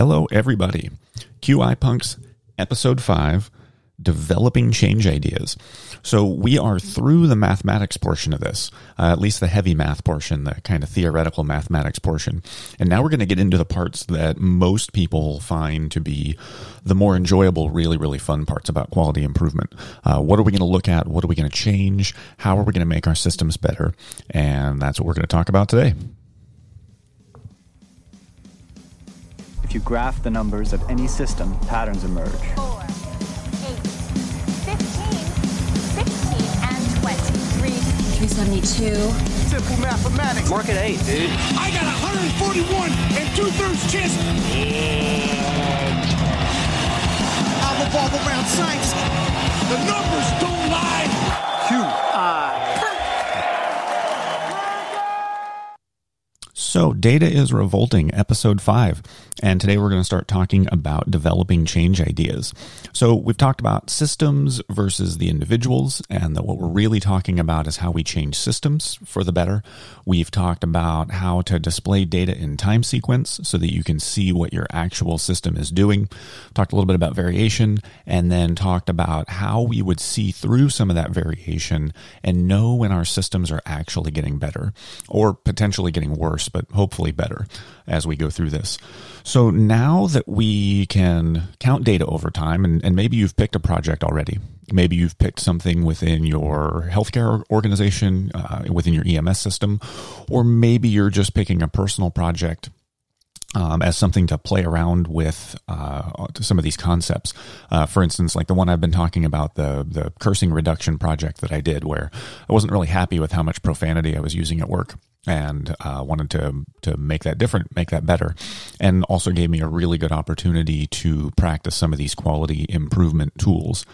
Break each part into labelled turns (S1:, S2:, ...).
S1: Hello, everybody. QI Punks, episode five developing change ideas. So we are through the mathematics portion of this, uh, at least the heavy math portion, the kind of theoretical mathematics portion. And now we're going to get into the parts that most people find to be the more enjoyable, really, really fun parts about quality improvement. Uh, what are we going to look at? What are we going to change? How are we going to make our systems better? And that's what we're going to talk about today.
S2: If you graph the numbers of any system, patterns emerge.
S3: Four, eight, 15, 16, and 23.
S4: 372.
S5: Simple mathematics.
S6: Mark it eight, dude.
S5: I got 141 and two thirds chance. I revolve around science. The numbers don't
S1: So, Data is Revolting, episode five. And today we're going to start talking about developing change ideas. So, we've talked about systems versus the individuals, and that what we're really talking about is how we change systems for the better. We've talked about how to display data in time sequence so that you can see what your actual system is doing. Talked a little bit about variation, and then talked about how we would see through some of that variation and know when our systems are actually getting better or potentially getting worse, but hopefully better as we go through this. So now that we can count data over time, and, and maybe you've picked a project already, maybe you've picked something within your healthcare organization, uh, within your EMS system, or maybe you're just picking a personal project um, as something to play around with uh, some of these concepts. Uh, for instance, like the one I've been talking about, the the cursing reduction project that I did, where I wasn't really happy with how much profanity I was using at work, and uh, wanted to to make that different, make that better, and also gave me a really good opportunity to practice some of these quality improvement tools.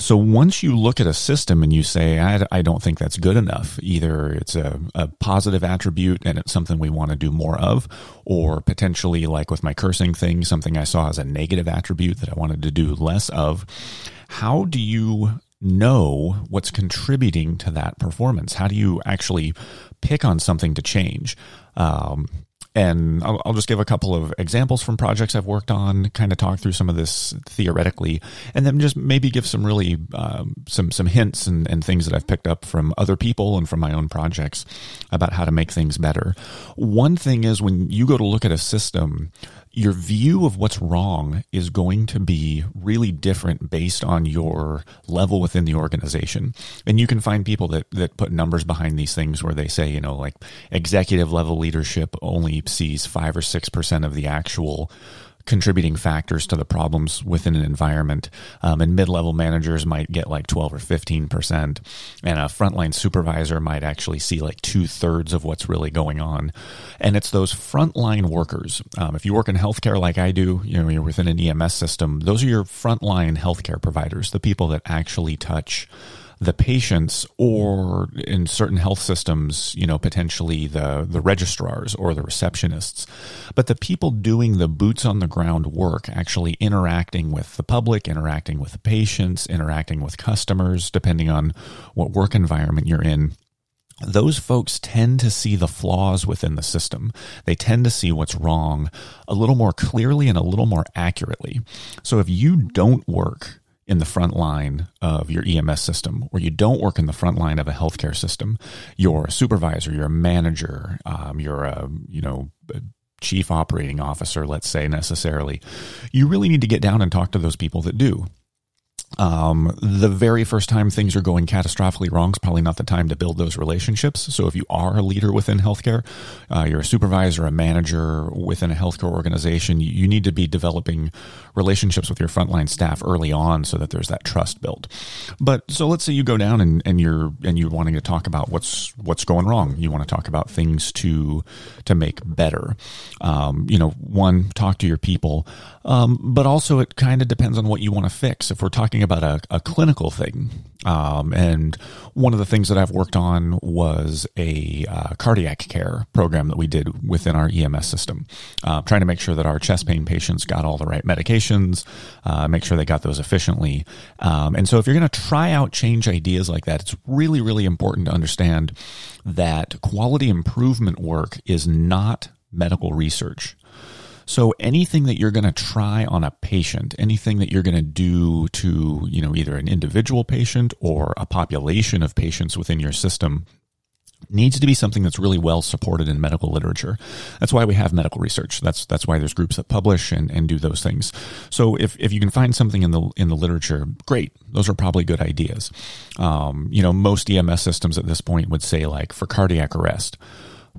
S1: So once you look at a system and you say, I, I don't think that's good enough, either it's a, a positive attribute and it's something we want to do more of, or potentially, like with my cursing thing, something I saw as a negative attribute that I wanted to do less of. How do you know what's contributing to that performance? How do you actually pick on something to change? Um, and I'll, I'll, just give a couple of examples from projects I've worked on, kind of talk through some of this theoretically, and then just maybe give some really um, some some hints and, and things that I've picked up from other people and from my own projects about how to make things better. One thing is when you go to look at a system, your view of what's wrong is going to be really different based on your level within the organization. And you can find people that, that put numbers behind these things where they say, you know, like executive level leadership only sees five or 6% of the actual contributing factors to the problems within an environment. Um, and mid level managers might get like 12 or 15%. And a frontline supervisor might actually see like two thirds of what's really going on. And it's those frontline workers. Um, if you work in healthcare like I do, you know, you're within an EMS system, those are your frontline healthcare providers, the people that actually touch the patients or in certain health systems, you know, potentially the, the registrars or the receptionists, but the people doing the boots on the ground work, actually interacting with the public, interacting with the patients, interacting with customers, depending on what work environment you're in those folks tend to see the flaws within the system. They tend to see what's wrong a little more clearly and a little more accurately. So if you don't work in the front line of your EMS system, or you don't work in the front line of a healthcare system, you're a supervisor, you're a manager, um, you're a you know chief operating officer, let's say necessarily, you really need to get down and talk to those people that do. Um, the very first time things are going catastrophically wrong is probably not the time to build those relationships. So if you are a leader within healthcare, uh, you're a supervisor, a manager within a healthcare organization, you, need to be developing relationships with your frontline staff early on so that there's that trust built. But so let's say you go down and, and you're and you're wanting to talk about what's what's going wrong. You want to talk about things to to make better. Um, you know, one, talk to your people, um, but also it kind of depends on what you want to fix. If we're talking about a, a clinical thing, um, and one of the things that I've worked on was a uh, cardiac care program that we did within our EMS system, uh, trying to make sure that our chest pain patients got all the right medications, uh, make sure they got those efficiently. Um, and so if you're going to try out change ideas like that, it's really, really important to understand that quality improvement work is not medical research. So anything that you're going to try on a patient, anything that you're going to do to, you know, either an individual patient or a population of patients within your system needs to be something that's really well supported in medical literature. That's why we have medical research. That's that's why there's groups that publish and, and do those things. So if, if you can find something in the in the literature, great. Those are probably good ideas. Um, you know, most EMS systems at this point would say like for cardiac arrest,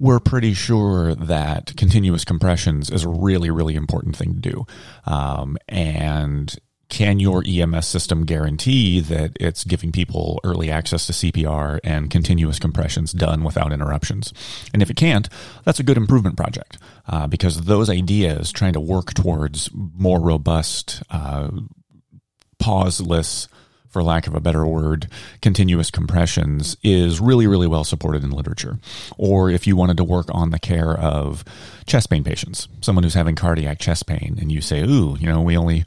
S1: we're pretty sure that continuous compressions is a really, really important thing to do. Um, and can your EMS system guarantee that it's giving people early access to CPR and continuous compressions done without interruptions? And if it can't, that's a good improvement project uh, because those ideas trying to work towards more robust, uh, pauseless, for lack of a better word, continuous compressions is really, really well supported in literature. Or if you wanted to work on the care of chest pain patients, someone who's having cardiac chest pain, and you say, ooh, you know, we only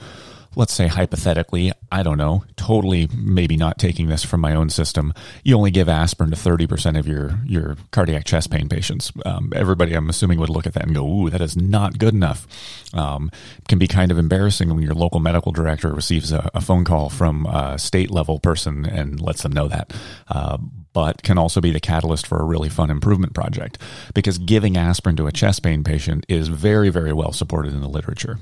S1: let's say hypothetically, I don't know, totally maybe not taking this from my own system, you only give aspirin to 30% of your, your cardiac chest pain patients. Um, everybody, I'm assuming, would look at that and go, ooh, that is not good enough. Um, can be kind of embarrassing when your local medical director receives a, a, phone call from a state level person and lets them know that. Uh, but can also be the catalyst for a really fun improvement project because giving aspirin to a chest pain patient is very, very well supported in the literature.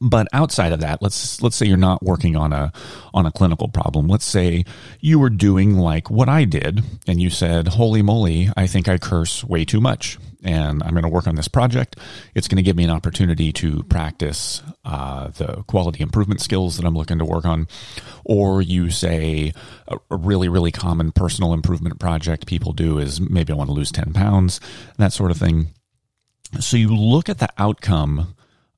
S1: But outside of that, let's let's say you're not working on a on a clinical problem. Let's say you were doing like what I did, and you said, "Holy moly, I think I curse way too much." and I'm going to work on this project. It's going to give me an opportunity to practice uh, the quality improvement skills that I'm looking to work on. Or you say a, a, really, really common personal improvement project people do is maybe I want to lose 10 pounds, that sort of thing. So you look at the outcome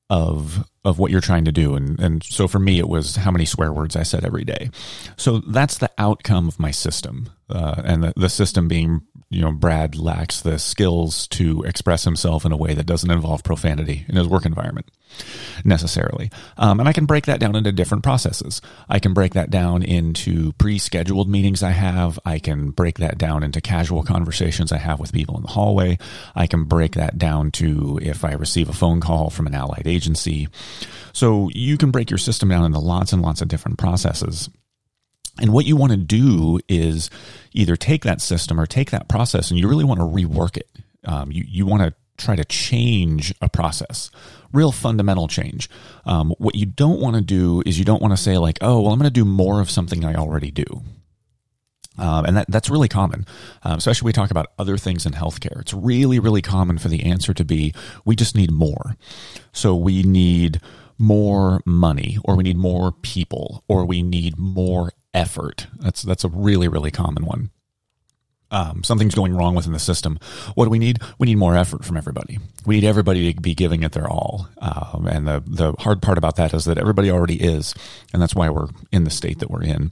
S1: of of what you're trying to do and and so for me it was how many swear words I said every day. So that's the outcome of my system. Uh, and the, the system being you know Brad lacks the skills to express himself in a way that doesn't involve profanity in his work environment necessarily. Um, and I can break that down into different processes. I can break that down into pre-scheduled meetings I have. I can break that down into casual conversations I have with people in the hallway. I can break that down to if I receive a phone call from an allied agency. So you can break your system down into lots and lots of different processes. And what you want to do is either take that system or take that process and you really want to rework it. Um, you, you want to try to change a process, real fundamental change. Um, what you don't want to do is you don't want to say like, oh, well, I'm going to do more of something I already do. Um, and that, that's really common, um, especially we talk about other things in healthcare. It's really, really common for the answer to be, we just need more. So we need more money or we need more people or we need more effort. That's, that's a really, really common one um, something's going wrong within the system. What do we need? We need more effort from everybody. We need everybody to be giving it their all. Um, and the the hard part about that is that everybody already is, and that's why we're in the state that we're in.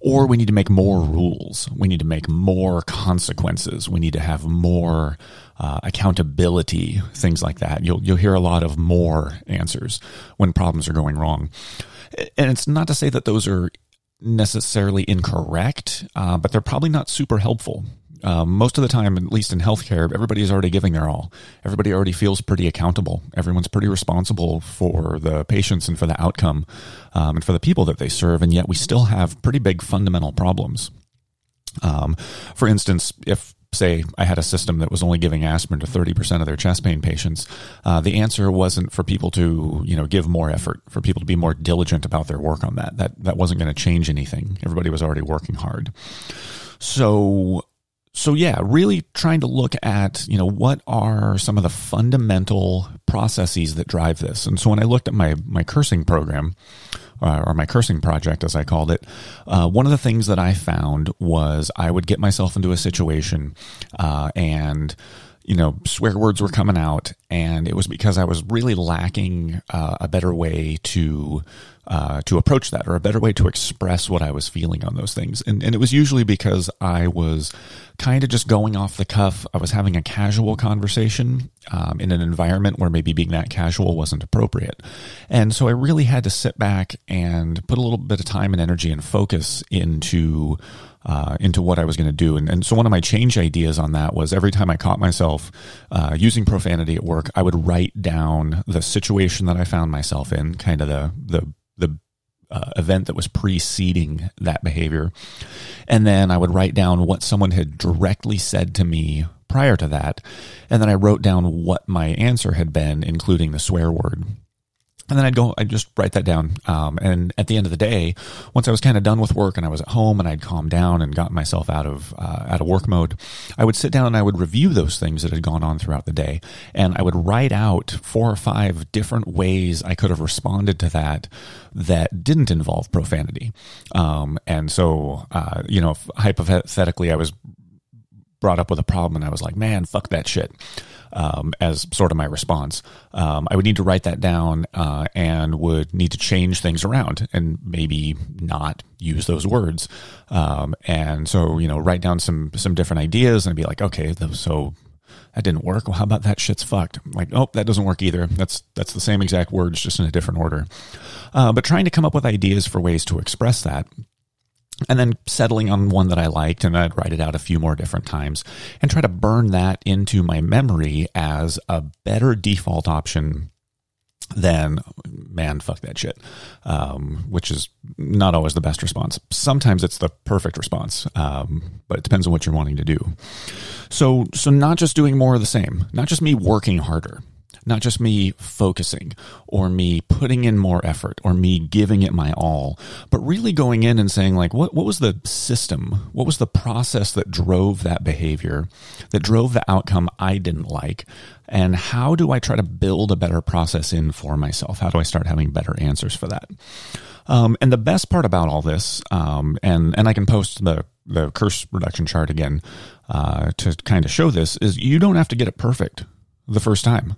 S1: Or we need to make more rules. We need to make more consequences. We need to have more uh, accountability, things like that. You'll you'll hear a lot of more answers when problems are going wrong. And it's not to say that those are necessarily incorrect, uh, but they're probably not super helpful. Um, most of the time, at least in healthcare, everybody is already giving their all. Everybody already feels pretty accountable. Everyone's pretty responsible for the patients and for the outcome um, and for the people that they serve. And yet we still have pretty big fundamental problems. Um, for instance, if say I had a system that was only giving aspirin to 30% of their chest pain patients, uh, the answer wasn't for people to, you know, give more effort, for people to be more diligent about their work on that. That, that wasn't going to change anything. Everybody was already working hard. So, so yeah, really trying to look at, you know, what are some of the fundamental processes that drive this. And so when I looked at my, my cursing program, uh, or my cursing project, as I called it, uh, one of the things that I found was I would get myself into a situation uh, and you know, swear words were coming out, and it was because I was really lacking uh, a better way to uh, to approach that, or a better way to express what I was feeling on those things. And and it was usually because I was kind of just going off the cuff. I was having a casual conversation um, in an environment where maybe being that casual wasn't appropriate, and so I really had to sit back and put a little bit of time and energy and focus into uh, into what I was going to do. And, and so one of my change ideas on that was every time I caught myself uh, using profanity at work, I would write down the situation that I found myself in, kind of the the the uh, event that was preceding that behavior. And then I would write down what someone had directly said to me prior to that. And then I wrote down what my answer had been, including the swear word and then I'd go, I'd just write that down. Um, and at the end of the day, once I was kind of done with work and I was at home and I'd calmed down and gotten myself out of, uh, out of work mode, I would sit down and I would review those things that had gone on throughout the day. And I would write out four or five different ways I could have responded to that that didn't involve profanity. Um, and so, uh, you know, hypothetically, I was brought up with a problem and I was like, man, fuck that shit um, as sort of my response. Um, I would need to write that down uh, and would need to change things around and maybe not use those words. Um, and so, you know, write down some some different ideas and be like, okay, so that didn't work. Well, how about that shit's fucked? Like, oh, that doesn't work either. That's that's the same exact words, just in a different order. Uh, but trying to come up with ideas for ways to express that and then settling on one that I liked, and I'd write it out a few more different times and try to burn that into my memory as a better default option than man, fuck that shit, um, which is not always the best response. Sometimes it's the perfect response, um, but it depends on what you're wanting to do. So, so not just doing more of the same, not just me working harder, not just me focusing or me putting in more effort or me giving it my all, but really going in and saying, like, what, what was the system? What was the process that drove that behavior, that drove the outcome I didn't like? And how do I try to build a better process in for myself? How do I start having better answers for that? Um, and the best part about all this, um, and and I can post the the curse reduction chart again uh, to kind of show this, is you don't have to get it perfect the first time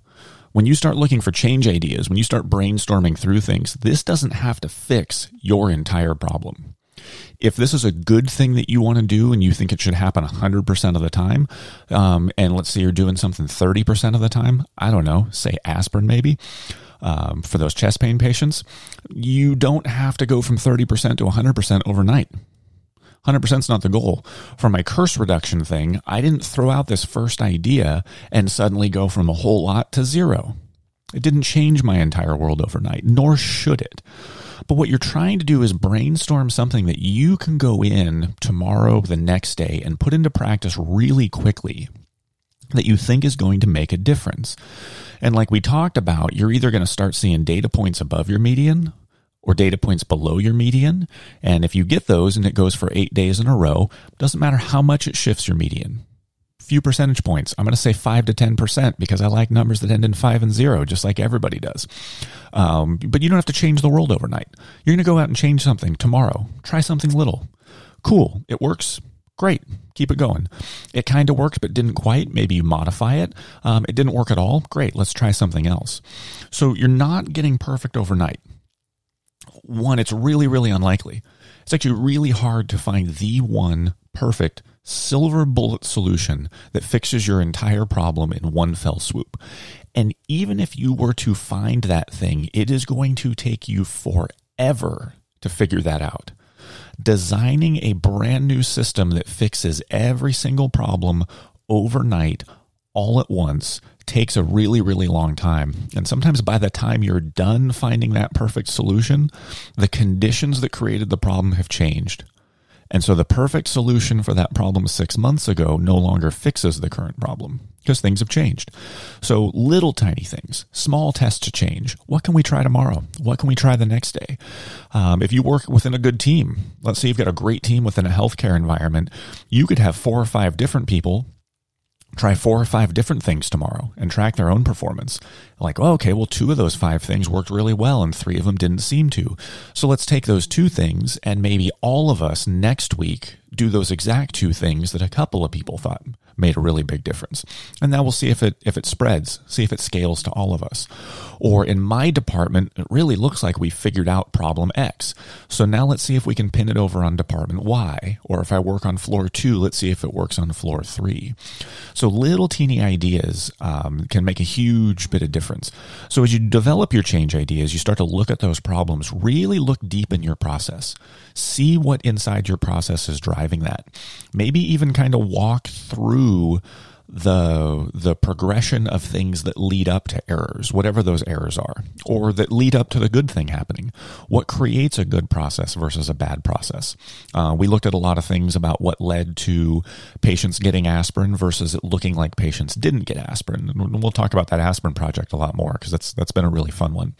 S1: when you start looking for change ideas, when you start brainstorming through things, this doesn't have to fix your entire problem. If this is a good thing that you want to do and you think it should happen 100% of the time, um, and let's say you're doing something 30% of the time, I don't know, say aspirin maybe, um, for those chest pain patients, you don't have to go from 30% to 100% overnight. 100% is not the goal. For my curse reduction thing, I didn't throw out this first idea and suddenly go from a whole lot to zero. It didn't change my entire world overnight, nor should it. But what you're trying to do is brainstorm something that you can go in tomorrow, the next day, and put into practice really quickly that you think is going to make a difference. And like we talked about, you're either going to start seeing data points above your median or data points below your median. And if you get those and it goes for eight days in a row, doesn't matter how much it shifts your median. Few percentage points. I'm going to say five to 10% because I like numbers that end in five and zero, just like everybody does. Um, but you don't have to change the world overnight. You're going to go out and change something tomorrow. Try something little. Cool. It works. Great. Keep it going. It kind of worked, but didn't quite. Maybe you modify it. Um, it didn't work at all. Great. Let's try something else. So you're not getting perfect overnight one, it's really, really unlikely. It's actually really hard to find the one perfect silver bullet solution that fixes your entire problem in one fell swoop. And even if you were to find that thing, it is going to take you forever to figure that out. Designing a brand new system that fixes every single problem overnight all at once takes a really, really long time. And sometimes by the time you're done finding that perfect solution, the conditions that created the problem have changed. And so the perfect solution for that problem six months ago no longer fixes the current problem because things have changed. So little tiny things, small tests to change. What can we try tomorrow? What can we try the next day? Um, if you work within a good team, let's say you've got a great team within a healthcare environment, you could have four or five different people try four or five different things tomorrow and track their own performance. Like, oh, okay, well, two of those five things worked really well and three of them didn't seem to. So let's take those two things and maybe all of us next week do those exact two things that a couple of people thought made a really big difference. And now we'll see if it if it spreads, see if it scales to all of us. Or in my department, it really looks like we figured out problem X. So now let's see if we can pin it over on department Y. Or if I work on floor two, let's see if it works on floor three. So little teeny ideas um, can make a huge bit of difference. So as you develop your change ideas, you start to look at those problems, really look deep in your process. See what inside your process is driving that. Maybe even kind of walk through the the progression of things that lead up to errors, whatever those errors are, or that lead up to the good thing happening. What creates a good process versus a bad process? Uh, we looked at a lot of things about what led to patients getting aspirin versus it looking like patients didn't get aspirin. And we'll talk about that aspirin project a lot more because that's that's been a really fun one.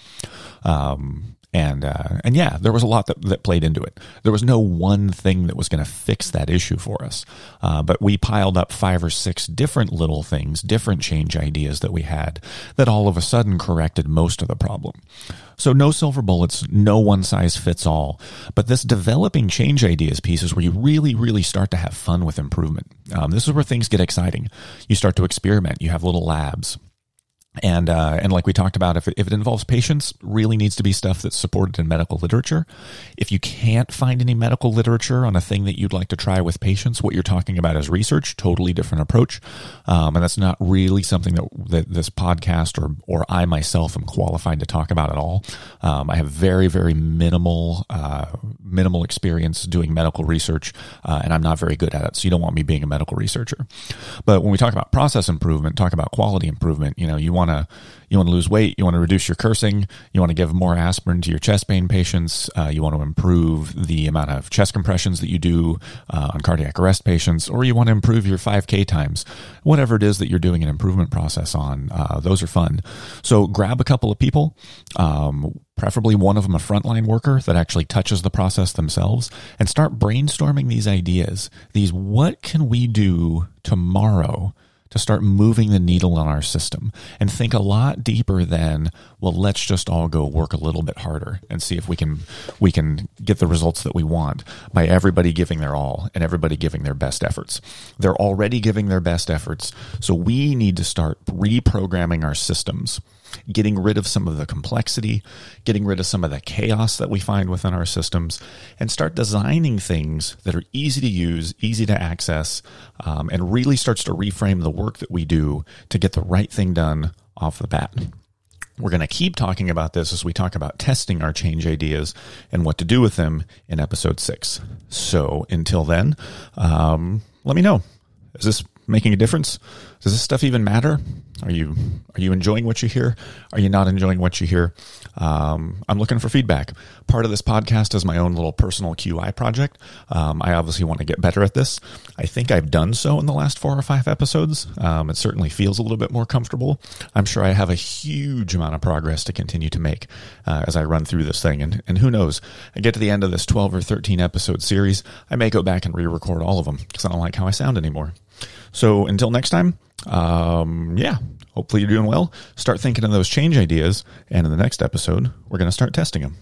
S1: Um, and uh, and yeah, there was a lot that, that played into it. There was no one thing that was going to fix that issue for us, uh, but we piled up five or six different little things, different change ideas that we had that all of a sudden corrected most of the problem. So no silver bullets, no one size fits all. But this developing change ideas piece is where you really, really start to have fun with improvement. Um, this is where things get exciting. You start to experiment. You have little labs and uh, and like we talked about, if it, if it involves patients, really needs to be stuff that's supported in medical literature. If you can't find any medical literature on a thing that you'd like to try with patients, what you're talking about is research, totally different approach, um, and that's not really something that, that this podcast or or I myself am qualified to talk about at all. Um, I have very very minimal uh, minimal experience doing medical research, uh, and I'm not very good at it. So you don't want me being a medical researcher. But when we talk about process improvement, talk about quality improvement, you know, you want want to you want to lose weight, you want to reduce your cursing, you want to give more aspirin to your chest pain patients, uh, you want to improve the amount of chest compressions that you do uh, on cardiac arrest patients, or you want to improve your 5K times, whatever it is that you're doing an improvement process on. Uh, those are fun. So grab a couple of people. Um, preferably one of them a frontline worker that actually touches the process themselves and start brainstorming these ideas these what can we do tomorrow to start moving the needle on our system and think a lot deeper than well let's just all go work a little bit harder and see if we can we can get the results that we want by everybody giving their all and everybody giving their best efforts. They're already giving their best efforts. So we need to start reprogramming our systems getting rid of some of the complexity, getting rid of some of the chaos that we find within our systems, and start designing things that are easy to use, easy to access, um, and really starts to reframe the work that we do to get the right thing done off the bat. We're going to keep talking about this as we talk about testing our change ideas and what to do with them in episode six. So until then, um, let me know. Is this making a difference? Does this stuff even matter? Are you are you enjoying what you hear? Are you not enjoying what you hear? Um, I'm looking for feedback. Part of this podcast is my own little personal QI project. Um, I obviously want to get better at this. I think I've done so in the last four or five episodes. Um, it certainly feels a little bit more comfortable. I'm sure I have a huge amount of progress to continue to make uh, as I run through this thing. And and who knows? I get to the end of this 12 or 13 episode series, I may go back and re-record all of them because I don't like how I sound anymore. So until next time, um, yeah, hopefully you're doing well. Start thinking of those change ideas. And in the next episode, we're going to start testing them.